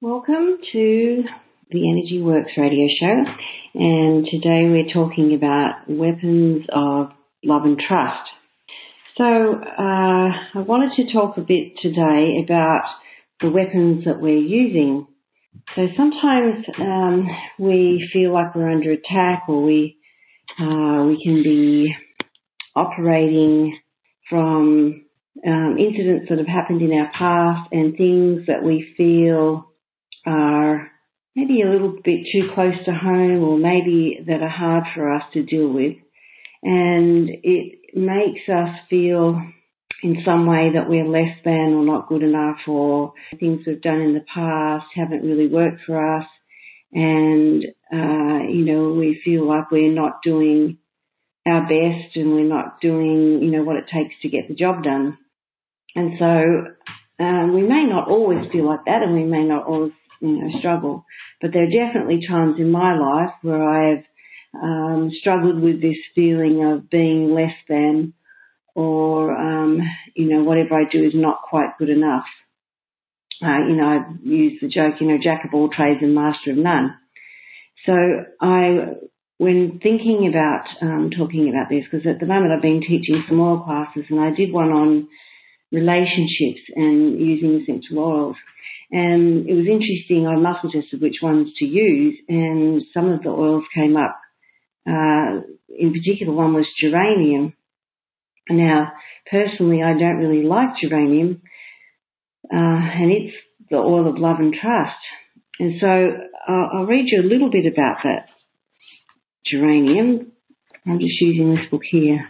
Welcome to the Energy Works radio show, and today we're talking about weapons of love and trust. So, uh, I wanted to talk a bit today about the weapons that we're using. So sometimes um, we feel like we're under attack, or we uh, we can be operating from um, incidents that have happened in our past and things that we feel are maybe a little bit too close to home or maybe that are hard for us to deal with. And it makes us feel in some way that we're less than or not good enough or things we've done in the past haven't really worked for us. And, uh, you know, we feel like we're not doing our best and we're not doing, you know, what it takes to get the job done. And so um, we may not always feel like that and we may not always you know, struggle. But there are definitely times in my life where I've um, struggled with this feeling of being less than, or um, you know, whatever I do is not quite good enough. Uh, you know, I've used the joke, you know, jack of all trades and master of none. So I, when thinking about um, talking about this, because at the moment I've been teaching some oil classes, and I did one on relationships and using essential oils. And it was interesting, I muscle tested which ones to use, and some of the oils came up. Uh, in particular, one was geranium. Now, personally, I don't really like geranium, uh, and it's the oil of love and trust. And so uh, I'll read you a little bit about that geranium. I'm just using this book here.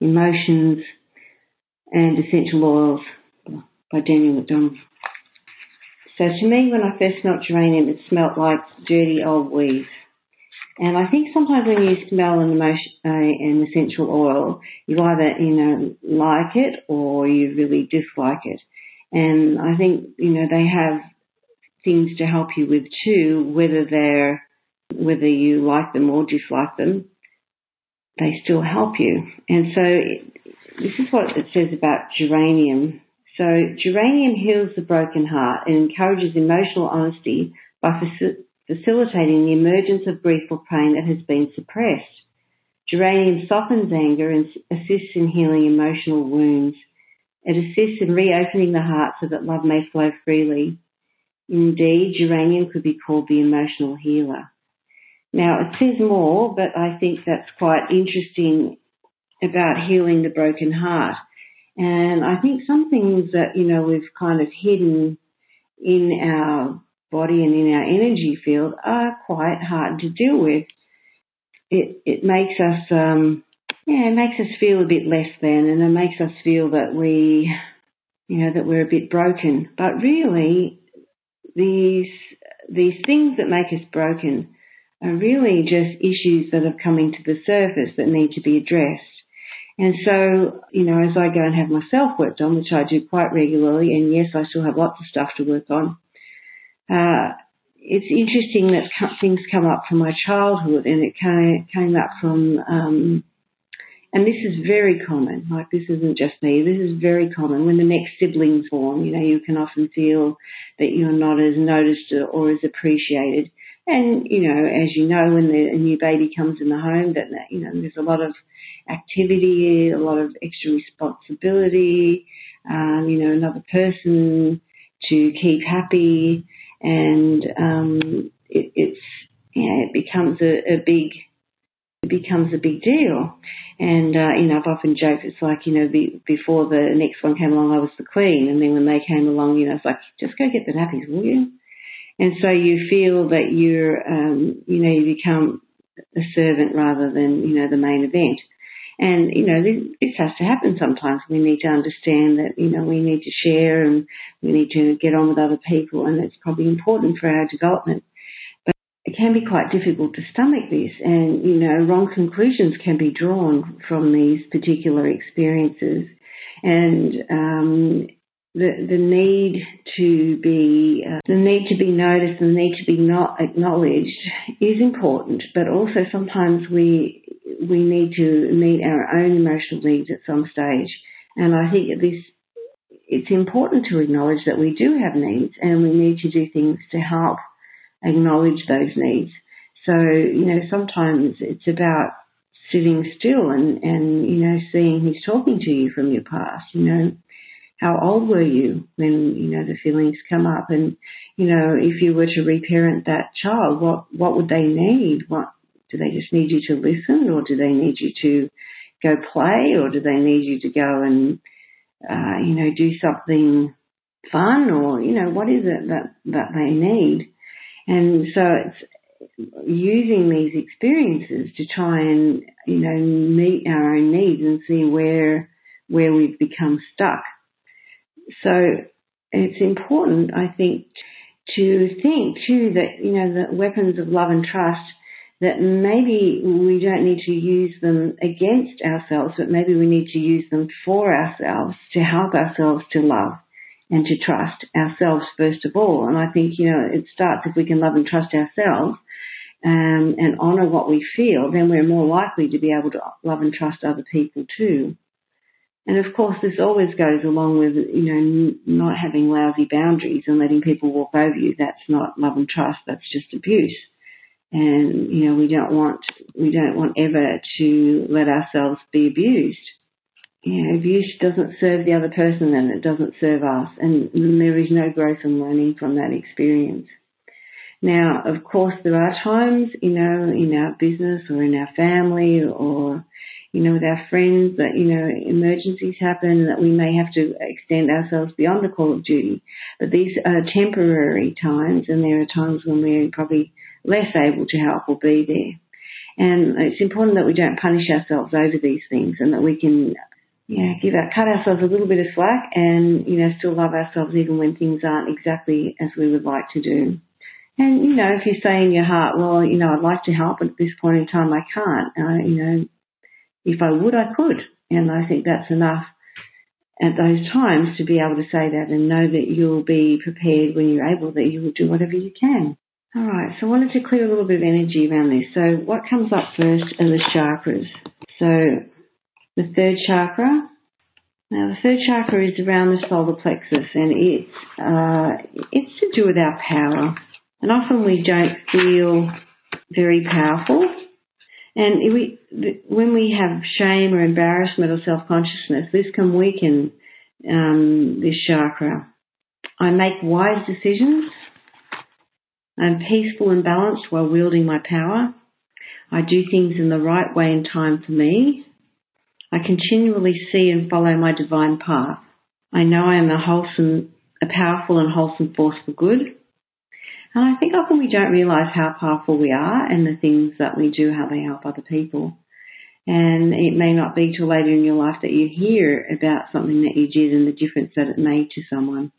Emotions and Essential Oils by Daniel McDonald. So to me, when I first smelt geranium, it smelt like dirty old weeds. And I think sometimes when you smell an, emotion, uh, an essential oil, you either, you know, like it or you really dislike it. And I think, you know, they have things to help you with too, whether they're, whether you like them or dislike them, they still help you. And so this is what it says about geranium. So geranium heals the broken heart and encourages emotional honesty by faci- facilitating the emergence of grief or pain that has been suppressed. Geranium softens anger and assists in healing emotional wounds. It assists in reopening the heart so that love may flow freely. Indeed, geranium could be called the emotional healer. Now, it says more, but I think that's quite interesting about healing the broken heart. And I think some things that, you know, we've kind of hidden in our body and in our energy field are quite hard to deal with. It, it makes us, um, yeah, it makes us feel a bit less than and it makes us feel that we, you know, that we're a bit broken. But really, these, these things that make us broken are really just issues that have come into the surface that need to be addressed. And so, you know, as I go and have myself worked on, which I do quite regularly, and yes, I still have lots of stuff to work on, uh, it's interesting that things come up from my childhood and it came, up from, um, and this is very common, like this isn't just me, this is very common. When the next sibling's born, you know, you can often feel that you're not as noticed or as appreciated. And, you know, as you know, when the, a new baby comes in the home, that, you know, there's a lot of activity, a lot of extra responsibility, um, you know, another person to keep happy. And, um, it, it's, know, it becomes a, a big, it becomes a big deal. And, uh, you know, I've often joked, it's like, you know, be, before the next one came along, I was the queen. And then when they came along, you know, it's like, just go get the nappies, will you? And so you feel that you're, um, you know, you become a servant rather than, you know, the main event. And, you know, this, this has to happen sometimes. We need to understand that, you know, we need to share and we need to get on with other people and it's probably important for our development. But it can be quite difficult to stomach this and, you know, wrong conclusions can be drawn from these particular experiences. And, um, the the need to be uh, the need to be noticed and the need to be not acknowledged is important, but also sometimes we we need to meet our own emotional needs at some stage. And I think this it's important to acknowledge that we do have needs and we need to do things to help acknowledge those needs. So, you know, sometimes it's about sitting still and, and, you know, seeing who's talking to you from your past, you know, how old were you when, you know, the feelings come up? And, you know, if you were to reparent that child, what, what would they need? What, do they just need you to listen or do they need you to go play or do they need you to go and, uh, you know, do something fun or, you know, what is it that, that they need? And so it's using these experiences to try and, you know, meet our own needs and see where, where we've become stuck. So it's important, I think, to think too that, you know, the weapons of love and trust that maybe we don't need to use them against ourselves, but maybe we need to use them for ourselves to help ourselves to love and to trust ourselves first of all. And I think, you know, it starts if we can love and trust ourselves um, and honour what we feel, then we're more likely to be able to love and trust other people too. And of course, this always goes along with, you know, not having lousy boundaries and letting people walk over you. That's not love and trust. That's just abuse and you know we don't want we don't want ever to let ourselves be abused. You know, abuse doesn't serve the other person and it doesn't serve us, and there is no growth and learning from that experience. Now, of course, there are times, you know, in our business or in our family or, you know, with our friends that, you know, emergencies happen that we may have to extend ourselves beyond the call of duty. But these are temporary times and there are times when we're probably less able to help or be there. And it's important that we don't punish ourselves over these things and that we can, you know, give our, cut ourselves a little bit of slack and, you know, still love ourselves even when things aren't exactly as we would like to do. And, you know, if you say in your heart, well, you know, I'd like to help, but at this point in time I can't, uh, you know, if I would, I could. And I think that's enough at those times to be able to say that and know that you'll be prepared when you're able that you will do whatever you can. All right, so I wanted to clear a little bit of energy around this. So what comes up first are the chakras. So the third chakra. Now the third chakra is around the solar plexus, and it's uh, it's to do with our power. And often we don't feel very powerful. And we, when we have shame or embarrassment or self consciousness, this can weaken um, this chakra. I make wise decisions I'm peaceful and balanced while wielding my power. I do things in the right way and time for me. I continually see and follow my divine path. I know I am a wholesome, a powerful and wholesome force for good. And I think often we don't realize how powerful we are and the things that we do, how they help other people. And it may not be till later in your life that you hear about something that you did and the difference that it made to someone.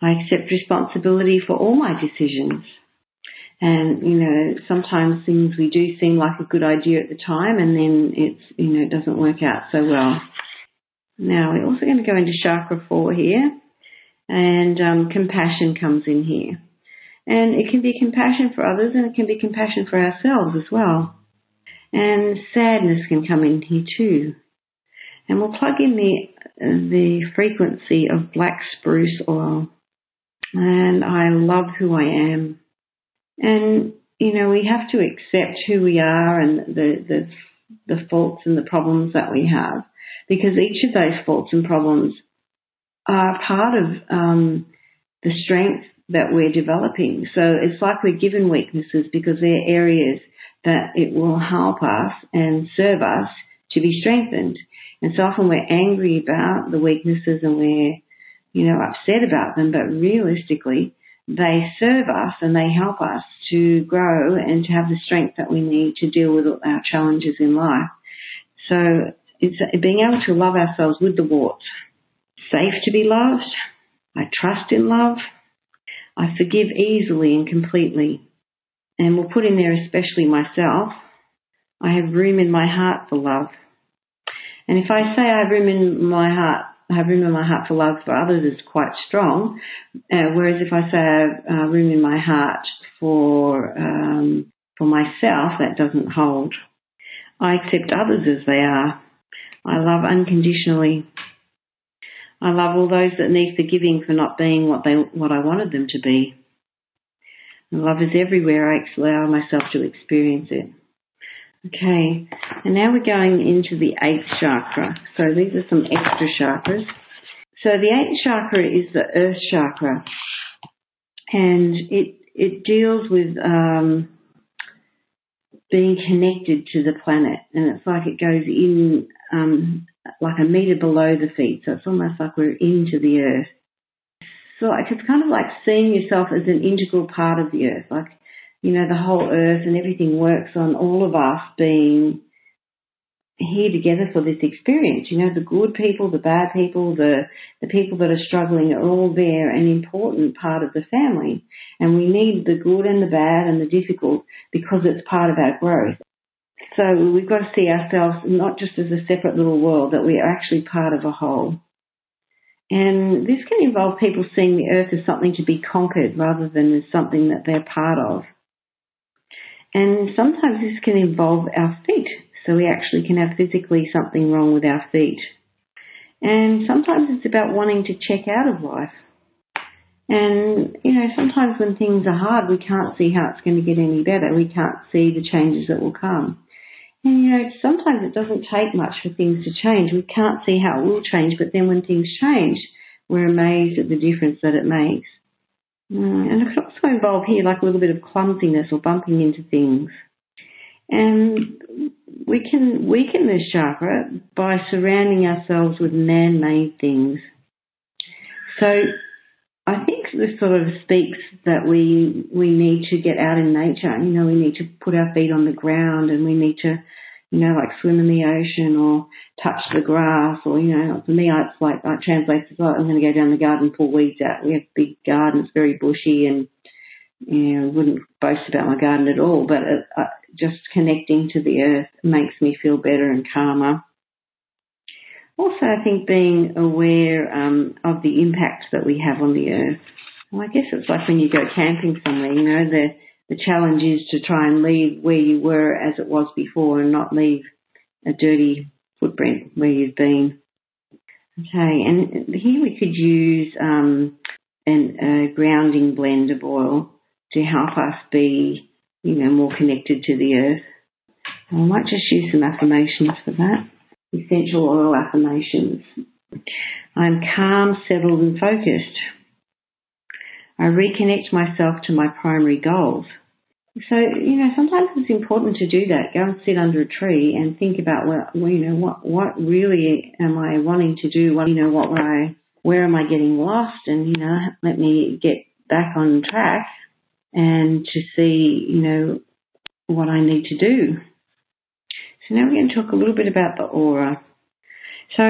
I accept responsibility for all my decisions. And, you know, sometimes things we do seem like a good idea at the time and then it's, you know, it doesn't work out so well. Now, we're also going to go into chakra four here and um, compassion comes in here. And it can be compassion for others and it can be compassion for ourselves as well. And sadness can come in here too. And we'll plug in the, the frequency of black spruce oil. And I love who I am. And, you know, we have to accept who we are and the, the, the faults and the problems that we have because each of those faults and problems are part of um, the strength that we're developing. So it's like we're given weaknesses because they're areas that it will help us and serve us to be strengthened. And so often we're angry about the weaknesses and we're, you know, upset about them, but realistically, they serve us and they help us to grow and to have the strength that we need to deal with our challenges in life. So it's being able to love ourselves with the warts. Safe to be loved. I trust in love. I forgive easily and completely. And we'll put in there especially myself. I have room in my heart for love. And if I say I have room in my heart I have room in my heart for love for others is quite strong. Uh, whereas if I say I have uh, room in my heart for um, for myself, that doesn't hold. I accept others as they are. I love unconditionally. I love all those that need forgiving for not being what they what I wanted them to be. And love is everywhere. I allow myself to experience it. Okay, and now we're going into the eighth chakra. So these are some extra chakras. So the eighth chakra is the earth chakra, and it it deals with um, being connected to the planet, and it's like it goes in um, like a meter below the feet, so it's almost like we're into the earth. So like it's kind of like seeing yourself as an integral part of the earth, like you know the whole earth and everything works on all of us being here together for this experience. You know, the good people, the bad people, the, the people that are struggling are all there, an important part of the family. And we need the good and the bad and the difficult because it's part of our growth. So we've got to see ourselves not just as a separate little world, that we are actually part of a whole. And this can involve people seeing the earth as something to be conquered rather than as something that they're part of. And sometimes this can involve our feet so we actually can have physically something wrong with our feet. And sometimes it's about wanting to check out of life. And, you know, sometimes when things are hard, we can't see how it's going to get any better. We can't see the changes that will come. And, you know, sometimes it doesn't take much for things to change. We can't see how it will change, but then when things change, we're amazed at the difference that it makes. Mm, and it can also involve here like a little bit of clumsiness or bumping into things. And we can weaken this chakra by surrounding ourselves with man-made things. So I think this sort of speaks that we we need to get out in nature. You know, we need to put our feet on the ground and we need to, you know, like swim in the ocean or touch the grass or, you know, for me, it's like, it translates as well, I'm going to go down the garden, and pull weeds out. We have a big gardens, very bushy and, you know, I wouldn't boast about my garden at all, but it, uh, just connecting to the earth makes me feel better and calmer. Also, I think being aware um, of the impact that we have on the earth. Well, I guess it's like when you go camping somewhere, you know, the, the challenge is to try and leave where you were as it was before and not leave a dirty footprint where you've been. Okay, and here we could use um, an, a grounding blend of oil to help us be you know, more connected to the earth. I might just use some affirmations for that. Essential oil affirmations. I'm calm, settled and focused. I reconnect myself to my primary goals. So, you know, sometimes it's important to do that. Go and sit under a tree and think about, well, you know, what, what really am I wanting to do? What, you know, what I, where am I getting lost? And, you know, let me get back on track and to see, you know, what I need to do. So now we're going to talk a little bit about the aura. So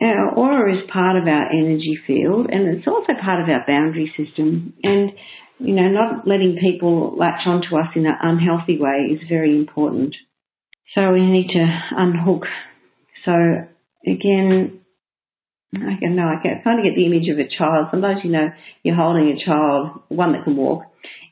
our aura is part of our energy field and it's also part of our boundary system. And, you know, not letting people latch onto us in an unhealthy way is very important. So we need to unhook. So again, I can know, I can kind of get the image of a child. Sometimes, you know, you're holding a child, one that can walk,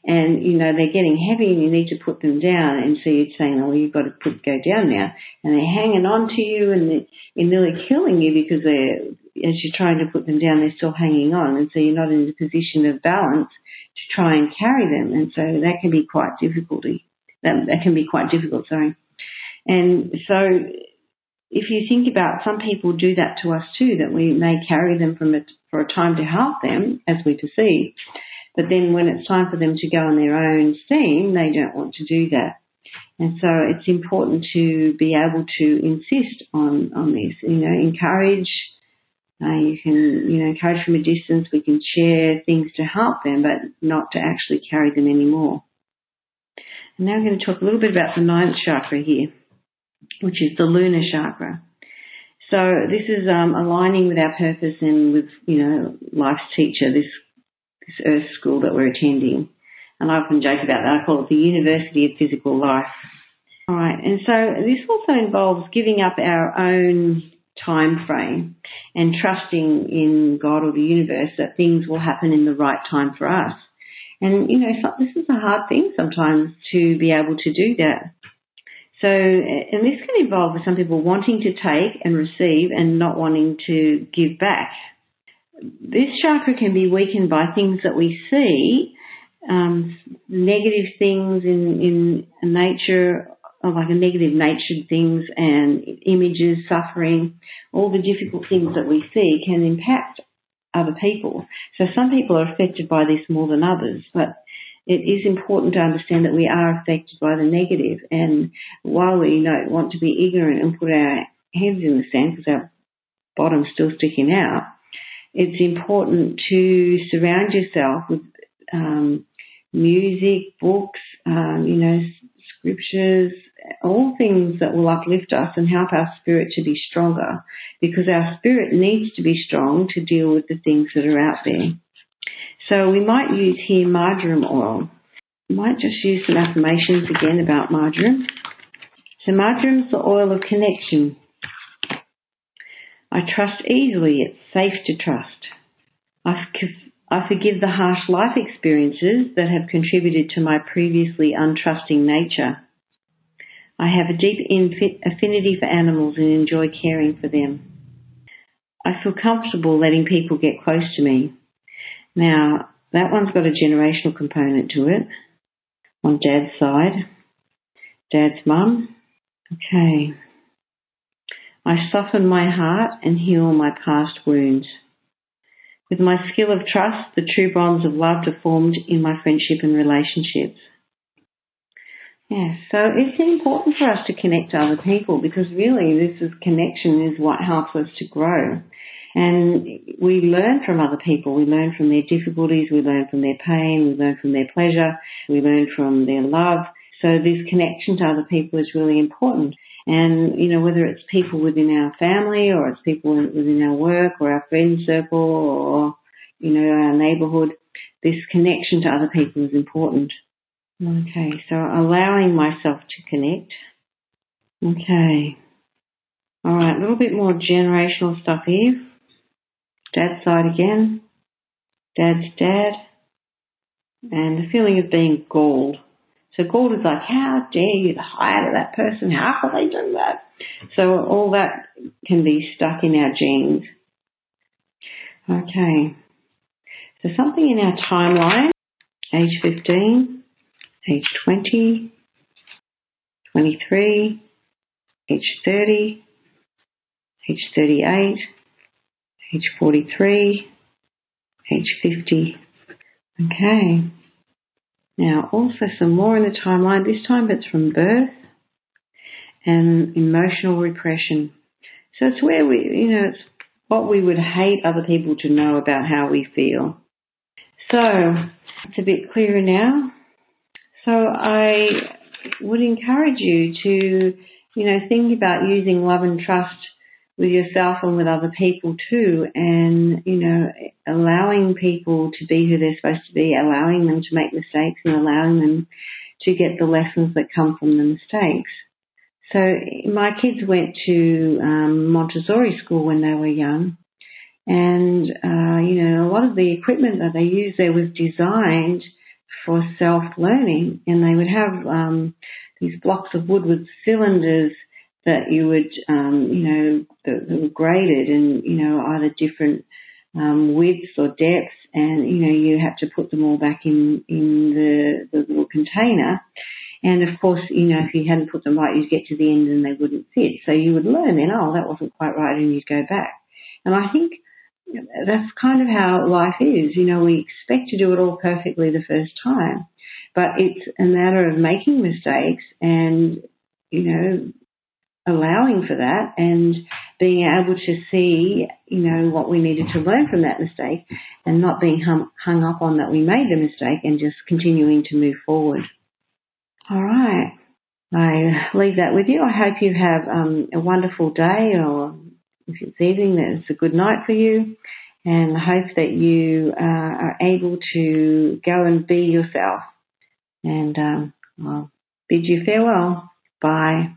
and, you know, they're getting heavy and you need to put them down. And so you're saying, oh, you've got to put, go down now. And they're hanging on to you and they're, you're nearly killing you because they're, as you're trying to put them down, they're still hanging on. And so you're not in a position of balance to try and carry them. And so that can be quite difficulty. That, that can be quite difficult, sorry. And so if you think about some people do that to us too, that we may carry them from a, for a time to help them as we perceive, but then when it's time for them to go on their own steam, they don't want to do that. And so it's important to be able to insist on, on this, you know, encourage, uh, you can, you know, encourage from a distance, we can share things to help them, but not to actually carry them anymore. And now I'm going to talk a little bit about the ninth chakra here which is the lunar chakra. So this is um, aligning with our purpose and with you know life's teacher, this this Earth school that we're attending. And I often joke about that. I call it the University of Physical Life. All right, and so this also involves giving up our own time frame and trusting in God or the universe that things will happen in the right time for us. And you know, this is a hard thing sometimes to be able to do that. So, and this can involve some people wanting to take and receive and not wanting to give back. This chakra can be weakened by things that we see, um, negative things in, in nature, like a negative natured things and images, suffering, all the difficult things that we see can impact other people. So some people are affected by this more than others, but it is important to understand that we are affected by the negative. And while we don't want to be ignorant and put our heads in the sand because our bottom's still sticking out, it's important to surround yourself with um, music, books, um, you know, scriptures, all things that will uplift us and help our spirit to be stronger because our spirit needs to be strong to deal with the things that are out there. So we might use here marjoram oil. We might just use some affirmations again about marjoram. So marjoram is the oil of connection. I trust easily, it's safe to trust. I, I forgive the harsh life experiences that have contributed to my previously untrusting nature. I have a deep affinity for animals and enjoy caring for them. I feel comfortable letting people get close to me. Now, that one's got a generational component to it on dad's side. Dad's mum. Okay. I soften my heart and heal my past wounds. With my skill of trust, the true bonds of love are formed in my friendship and relationships. Yeah, so it's important for us to connect to other people because really this is connection is what helps us to grow. And we learn from other people. We learn from their difficulties. We learn from their pain. We learn from their pleasure. We learn from their love. So this connection to other people is really important. And, you know, whether it's people within our family or it's people within our work or our friend circle or, you know, our neighborhood, this connection to other people is important. Okay, so allowing myself to connect. Okay. All right, a little bit more generational stuff here. Dad's side again. Dad's dad. And the feeling of being galled. So galled is like, how dare you hire that person? How could they do that? So all that can be stuck in our genes. Okay. So something in our timeline, age 15, age 20, 23, age 30, age 38, age 43, age 50. Okay. Now, also some more in the timeline. This time it's from birth and emotional repression. So it's where we, you know, it's what we would hate other people to know about how we feel. So it's a bit clearer now. So I would encourage you to, you know, think about using love and trust with yourself and with other people too, and you know, allowing people to be who they're supposed to be, allowing them to make mistakes, and allowing them to get the lessons that come from the mistakes. So my kids went to um, Montessori school when they were young, and uh, you know, a lot of the equipment that they used there was designed for self learning, and they would have um, these blocks of wood with cylinders that you would, um, you know, that, that, were graded and, you know, either different um, widths or depths, and you know, you had to put them all back in in the, the little container. And of course, you know, if you hadn't put them right, you'd get to the end and they wouldn't fit. So you would learn then, oh, that wasn't quite right, and you'd go back. And I think that's kind of how life is. You know, we expect to do it all perfectly the first time, but it's a matter of making mistakes and, you know, allowing for that and being able to see, you know, what we needed to learn from that mistake and not being hung, hung up on that we made the mistake and just continuing to move forward. All right. I leave that with you. I hope you have um, a wonderful day or if it's evening, that it's a good night for you. And I hope that you uh, are able to go and be yourself. And um, I'll bid you farewell. Bye.